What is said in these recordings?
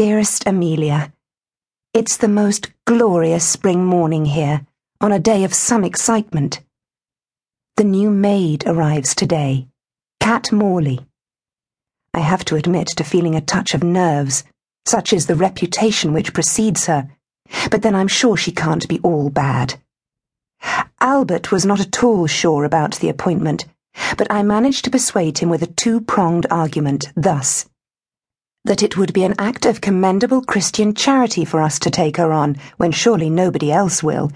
Dearest Amelia, It's the most glorious spring morning here, on a day of some excitement. The new maid arrives today, Cat Morley. I have to admit to feeling a touch of nerves, such is the reputation which precedes her, but then I'm sure she can't be all bad. Albert was not at all sure about the appointment, but I managed to persuade him with a two pronged argument, thus that it would be an act of commendable Christian charity for us to take her on when surely nobody else will,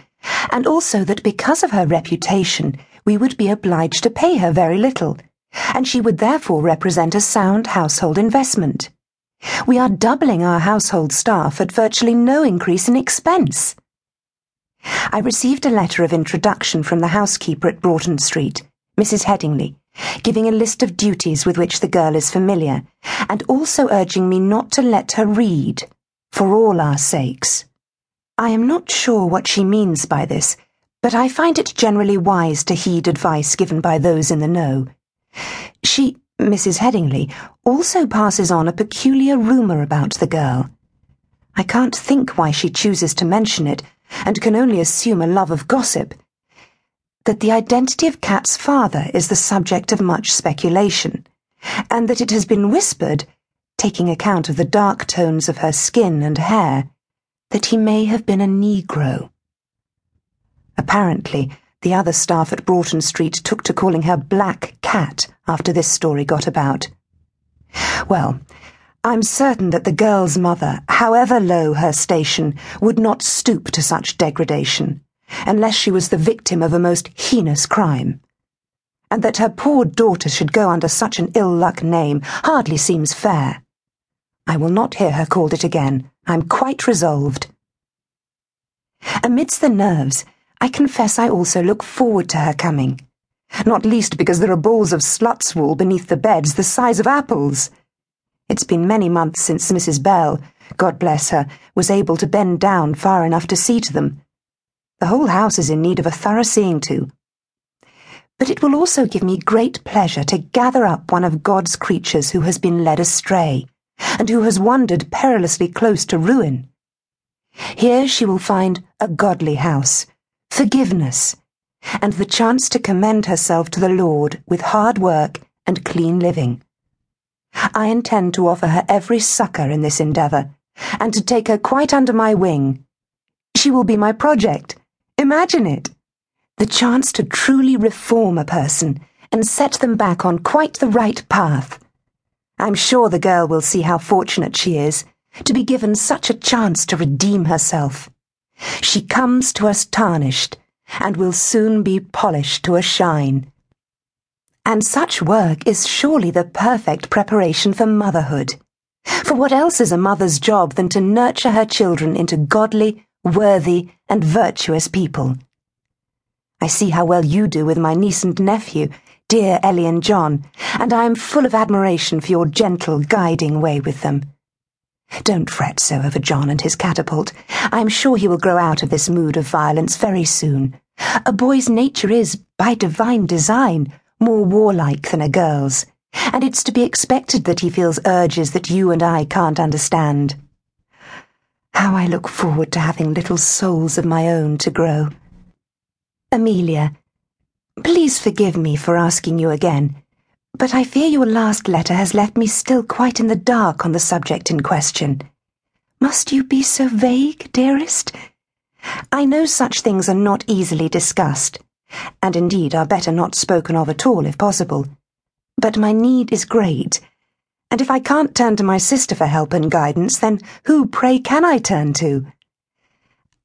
and also that because of her reputation, we would be obliged to pay her very little, and she would therefore represent a sound household investment. We are doubling our household staff at virtually no increase in expense. I received a letter of introduction from the housekeeper at Broughton Street, Mrs. Headingley, giving a list of duties with which the girl is familiar, and also urging me not to let her read, for all our sakes. I am not sure what she means by this, but I find it generally wise to heed advice given by those in the know. She, Mrs. Headingley, also passes on a peculiar rumour about the girl. I can't think why she chooses to mention it, and can only assume a love of gossip that the identity of Cat's father is the subject of much speculation, and that it has been whispered, taking account of the dark tones of her skin and hair, that he may have been a Negro. Apparently, the other staff at Broughton Street took to calling her Black Cat after this story got about. Well, I'm certain that the girl's mother, however low her station, would not stoop to such degradation unless she was the victim of a most heinous crime. And that her poor daughter should go under such an ill luck name hardly seems fair. I will not hear her called it again. I'm quite resolved. Amidst the nerves, I confess I also look forward to her coming. Not least because there are balls of slut's wool beneath the beds the size of apples. It's been many months since Mrs. Bell, God bless her, was able to bend down far enough to see to them the whole house is in need of a thorough seeing to. But it will also give me great pleasure to gather up one of God's creatures who has been led astray, and who has wandered perilously close to ruin. Here she will find a godly house, forgiveness, and the chance to commend herself to the Lord with hard work and clean living. I intend to offer her every succour in this endeavour, and to take her quite under my wing. She will be my project Imagine it. The chance to truly reform a person and set them back on quite the right path. I'm sure the girl will see how fortunate she is to be given such a chance to redeem herself. She comes to us tarnished and will soon be polished to a shine. And such work is surely the perfect preparation for motherhood. For what else is a mother's job than to nurture her children into godly, worthy, and virtuous people. I see how well you do with my niece and nephew, dear Ellie and John, and I am full of admiration for your gentle, guiding way with them. Don't fret so over John and his catapult. I am sure he will grow out of this mood of violence very soon. A boy's nature is, by divine design, more warlike than a girl's, and it's to be expected that he feels urges that you and I can't understand. How I look forward to having little souls of my own to grow. Amelia, please forgive me for asking you again, but I fear your last letter has left me still quite in the dark on the subject in question. Must you be so vague, dearest? I know such things are not easily discussed, and indeed are better not spoken of at all if possible. But my need is great and if I can't turn to my sister for help and guidance, then who, pray, can I turn to?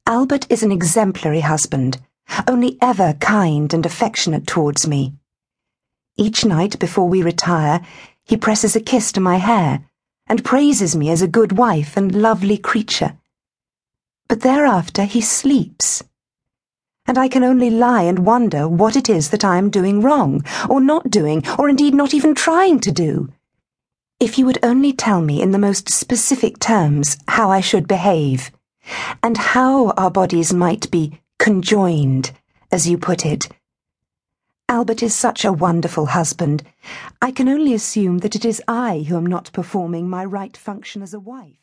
Albert is an exemplary husband, only ever kind and affectionate towards me. Each night before we retire, he presses a kiss to my hair and praises me as a good wife and lovely creature. But thereafter he sleeps. And I can only lie and wonder what it is that I am doing wrong, or not doing, or indeed not even trying to do. If you would only tell me in the most specific terms how I should behave, and how our bodies might be conjoined, as you put it. Albert is such a wonderful husband. I can only assume that it is I who am not performing my right function as a wife.